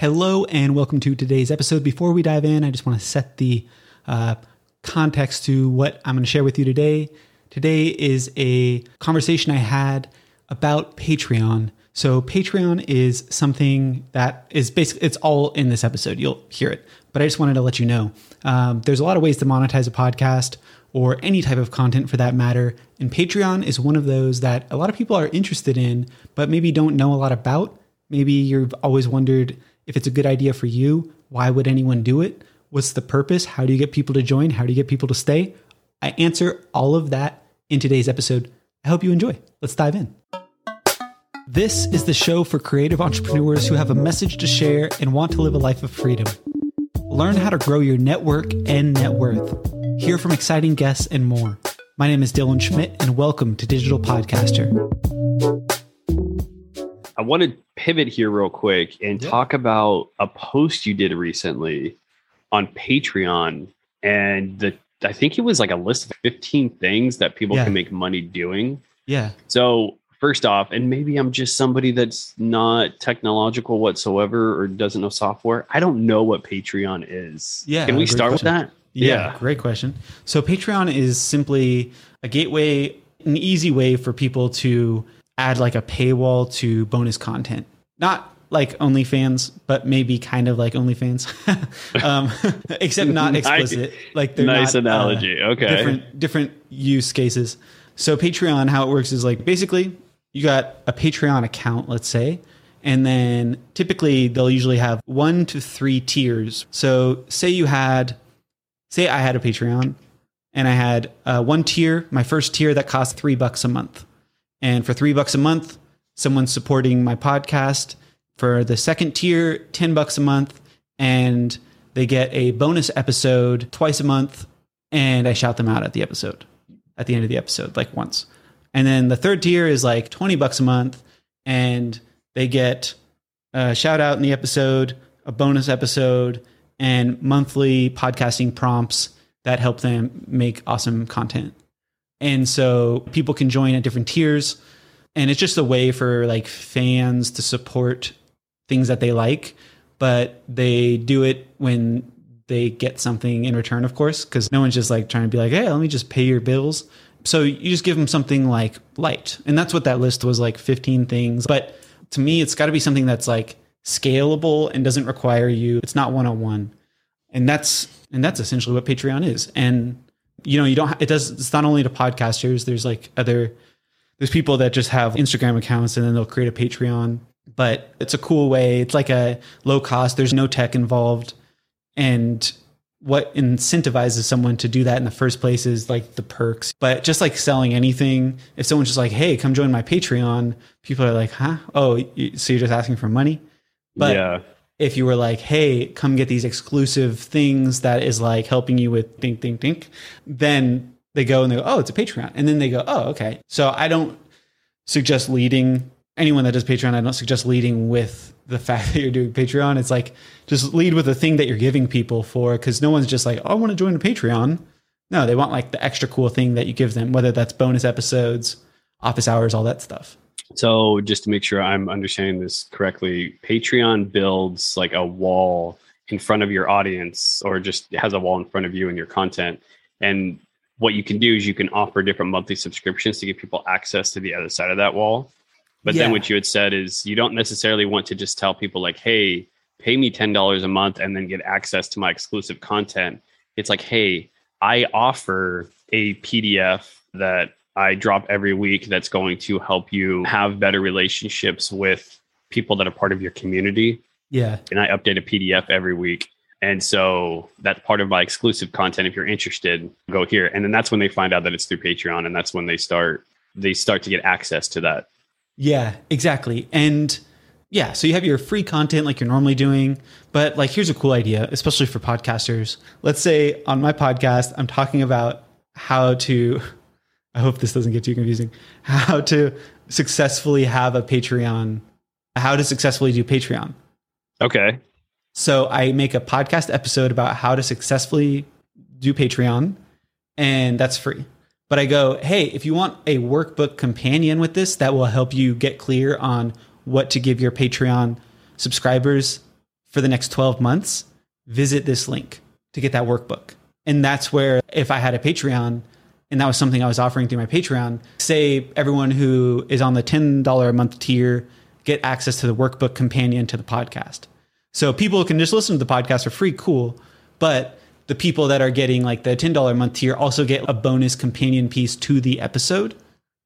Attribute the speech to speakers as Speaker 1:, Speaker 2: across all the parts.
Speaker 1: Hello and welcome to today's episode. Before we dive in, I just want to set the uh, context to what I'm going to share with you today. Today is a conversation I had about Patreon. So Patreon is something that is basically it's all in this episode. You'll hear it, but I just wanted to let you know um, there's a lot of ways to monetize a podcast or any type of content for that matter. And Patreon is one of those that a lot of people are interested in, but maybe don't know a lot about. Maybe you've always wondered if it's a good idea for you, why would anyone do it? What's the purpose? How do you get people to join? How do you get people to stay? I answer all of that in today's episode. I hope you enjoy. Let's dive in. This is the show for creative entrepreneurs who have a message to share and want to live a life of freedom. Learn how to grow your network and net worth. Hear from exciting guests and more. My name is Dylan Schmidt, and welcome to Digital Podcaster.
Speaker 2: I want to pivot here real quick and yeah. talk about a post you did recently on Patreon and the I think it was like a list of 15 things that people yeah. can make money doing.
Speaker 1: Yeah.
Speaker 2: So, first off, and maybe I'm just somebody that's not technological whatsoever or doesn't know software. I don't know what Patreon is.
Speaker 1: Yeah.
Speaker 2: Can we start question. with that?
Speaker 1: Yeah, yeah. Great question. So, Patreon is simply a gateway, an easy way for people to add like a paywall to bonus content. Not like OnlyFans, but maybe kind of like OnlyFans, um, except not explicit. like
Speaker 2: they're nice not, uh, analogy. Uh, okay,
Speaker 1: different different use cases. So Patreon, how it works is like basically you got a Patreon account, let's say, and then typically they'll usually have one to three tiers. So say you had, say I had a Patreon, and I had uh, one tier, my first tier that cost three bucks a month. And for three bucks a month, someone's supporting my podcast. For the second tier, 10 bucks a month, and they get a bonus episode twice a month, and I shout them out at the episode, at the end of the episode, like once. And then the third tier is like 20 bucks a month, and they get a shout out in the episode, a bonus episode, and monthly podcasting prompts that help them make awesome content. And so people can join at different tiers. And it's just a way for like fans to support things that they like, but they do it when they get something in return, of course, because no one's just like trying to be like, hey, let me just pay your bills. So you just give them something like light. And that's what that list was like 15 things. But to me, it's got to be something that's like scalable and doesn't require you, it's not one on one. And that's, and that's essentially what Patreon is. And you know, you don't, it does, it's not only to podcasters, there's like other, there's people that just have Instagram accounts and then they'll create a Patreon, but it's a cool way. It's like a low cost, there's no tech involved. And what incentivizes someone to do that in the first place is like the perks. But just like selling anything, if someone's just like, hey, come join my Patreon, people are like, huh? Oh, so you're just asking for money? But yeah if you were like, hey, come get these exclusive things that is like helping you with think, think, think, then they go and they go, oh, it's a Patreon. And then they go, oh, okay. So I don't suggest leading anyone that does Patreon. I don't suggest leading with the fact that you're doing Patreon. It's like just lead with the thing that you're giving people for because no one's just like, oh, I want to join a Patreon. No, they want like the extra cool thing that you give them, whether that's bonus episodes, office hours, all that stuff.
Speaker 2: So just to make sure I'm understanding this correctly, Patreon builds like a wall in front of your audience or just has a wall in front of you and your content. And what you can do is you can offer different monthly subscriptions to give people access to the other side of that wall. But yeah. then what you had said is you don't necessarily want to just tell people like, hey, pay me $10 a month and then get access to my exclusive content. It's like, hey, I offer a PDF that I drop every week that's going to help you have better relationships with people that are part of your community.
Speaker 1: Yeah.
Speaker 2: And I update a PDF every week. And so that's part of my exclusive content. If you're interested, go here. And then that's when they find out that it's through Patreon. And that's when they start they start to get access to that.
Speaker 1: Yeah, exactly. And yeah, so you have your free content like you're normally doing, but like here's a cool idea, especially for podcasters. Let's say on my podcast, I'm talking about how to I hope this doesn't get too confusing. How to successfully have a Patreon, how to successfully do Patreon.
Speaker 2: Okay.
Speaker 1: So I make a podcast episode about how to successfully do Patreon, and that's free. But I go, hey, if you want a workbook companion with this that will help you get clear on what to give your Patreon subscribers for the next 12 months, visit this link to get that workbook. And that's where, if I had a Patreon and that was something I was offering through my Patreon, say everyone who is on the $10 a month tier get access to the workbook companion to the podcast. So people can just listen to the podcast for free, cool. But the people that are getting like the $10 a month tier also get a bonus companion piece to the episode,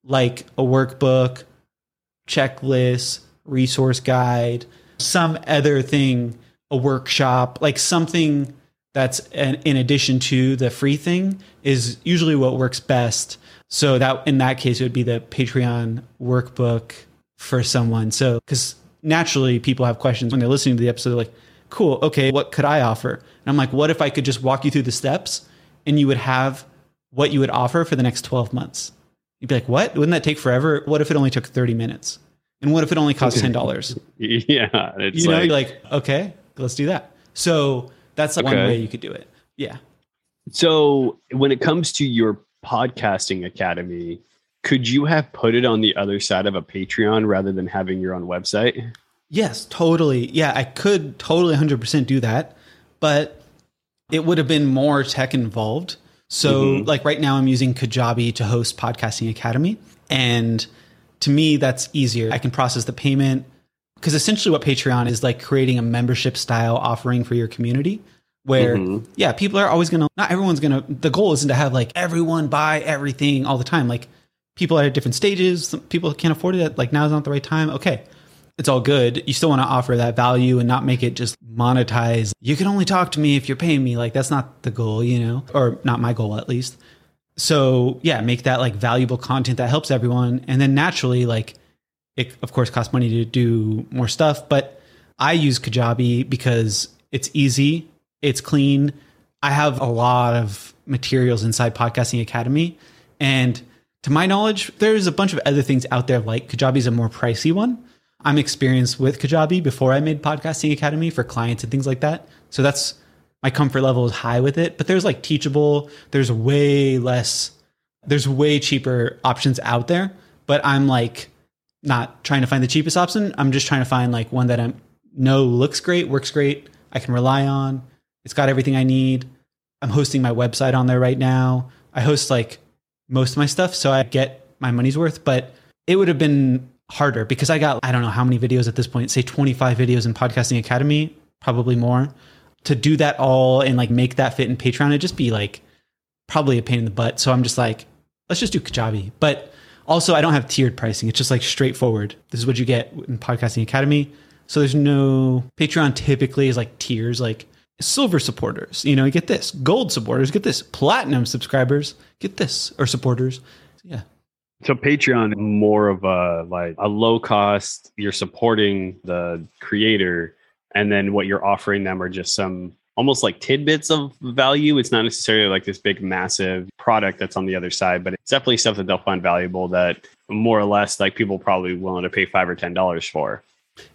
Speaker 1: like a workbook, checklist, resource guide, some other thing, a workshop, like something that's an, in addition to the free thing is usually what works best. So that in that case, it would be the Patreon workbook for someone. So because naturally people have questions when they're listening to the episode, they're like, cool, okay, what could I offer? And I'm like, what if I could just walk you through the steps and you would have what you would offer for the next 12 months? You'd be like, what? Wouldn't that take forever? What if it only took 30 minutes? And what if it only cost $10?
Speaker 2: yeah. It's
Speaker 1: you know,
Speaker 2: like,
Speaker 1: you're like, okay, let's do that. So that's one
Speaker 2: Okay.
Speaker 1: way you could do it. Yeah.
Speaker 2: So, when it comes to your podcasting academy, could you have put it on the other side of a Patreon rather than having your own website?
Speaker 1: Yes, totally. Yeah, I could totally 100% do that, but it would have been more tech involved. So,
Speaker 2: Mhm.
Speaker 1: like right now, I'm using Kajabi to host Podcasting Academy. And to me, that's easier. I can process the payment because essentially what Patreon is like creating a membership style offering for your community where,
Speaker 2: Mhm.
Speaker 1: yeah, people are always going to, not everyone's going to, the goal isn't to have like everyone buy everything all the time. Like people are at different stages. Some people can't afford it. Like now is not the right time. Okay it's all good. You still want to offer that value and not make it just monetize. You can only talk to me if you're paying me. Like that's not the goal, you know, or not my goal at least. So yeah, make that like valuable content that helps everyone. And then naturally, like it of course costs money to do more stuff, but I use Kajabi because it's easy, it's clean. I have a lot of materials inside Podcasting Academy. And to my knowledge, there's a bunch of other things out there like Kajabi's a more pricey one. I'm experienced with Kajabi before I made Podcasting Academy for clients and things like that. So that's my comfort level is high with it. But there's like Teachable, there's way less, there's way cheaper options out there. But I'm like not trying to find the cheapest option. I'm just trying to find like one that I know looks great, works great, I can rely on. It's got everything I need. I'm hosting my website on there right now. I host like most of my stuff, so I get my money's worth, but it would have been harder because I got I don't know how many videos at this point, say 25 videos in Podcasting Academy, probably more. To do that all and like make that fit in Patreon, it'd just be like probably a pain in the butt. So I'm just like, let's just do Kajabi. But also I don't have tiered pricing. It's just like straightforward. This is what you get in Podcasting Academy. So there's no Patreon typically is like tiers like silver supporters, you know, you get this. Gold supporters get this. Platinum subscribers get this or supporters. Yeah.
Speaker 2: So Patreon more of a like a low cost. You're supporting the creator, and then what you're offering them are just some almost like tidbits of value. It's not necessarily like this big massive product that's on the other side, but it's definitely stuff that they'll find valuable that more or less like people probably willing to pay five or ten dollars for,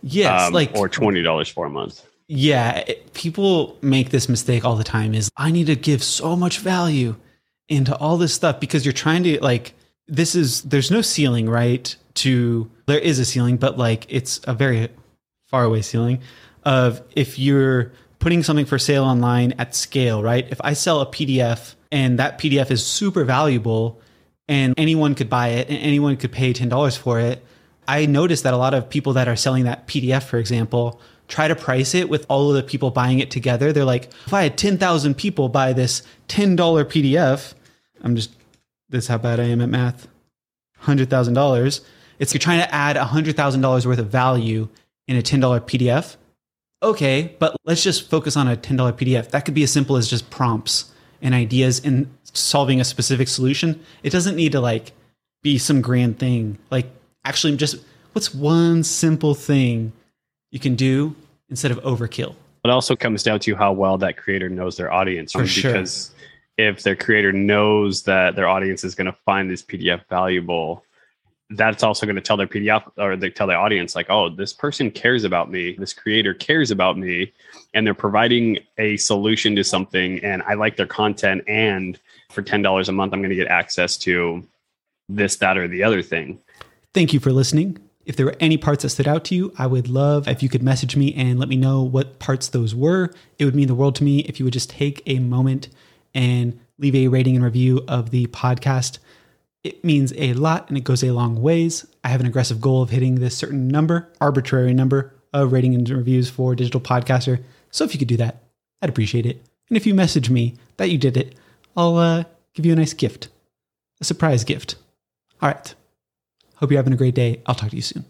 Speaker 1: Yes,
Speaker 2: um,
Speaker 1: like
Speaker 2: or twenty dollars for a month.
Speaker 1: Yeah, it- people make this mistake all the time is I need to give so much value into all this stuff because you're trying to like this is there's no ceiling, right? To there is a ceiling, but like it's a very far away ceiling of if you're putting something for sale online at scale, right? If I sell a PDF and that PDF is super valuable and anyone could buy it and anyone could pay $10 for it, I noticed that a lot of people that are selling that PDF, for example, try to price it with all of the people buying it together. They're like, if I had 10,000 people buy this $10 PDF, I'm just, this is how bad I am at math, $100,000. It's you're trying to add $100,000 worth of value in a $10 PDF. Okay, but let's just focus on a $10 PDF. That could be as simple as just prompts and ideas in solving a specific solution. It doesn't need to like be some grand thing. Like actually just what's one simple thing you can do instead of overkill?
Speaker 2: It also comes down to how well that creator knows their audience.
Speaker 1: For sure.
Speaker 2: because if their creator knows that their audience is going to find this PDF valuable, that's also going to tell their PDF or they tell their audience, like, oh, this person cares about me. This creator cares about me. And they're providing a solution to something. And I like their content. And for $10 a month, I'm going to get access to this, that, or the other thing.
Speaker 1: Thank you for listening. If there were any parts that stood out to you, I would love if you could message me and let me know what parts those were. It would mean the world to me if you would just take a moment and leave a rating and review of the podcast. It means a lot and it goes a long ways. I have an aggressive goal of hitting this certain number, arbitrary number of rating and reviews for Digital Podcaster. So if you could do that, I'd appreciate it. And if you message me that you did it, I'll uh, give you a nice gift, a surprise gift. All right. Hope you're having a great day. I'll talk to you soon.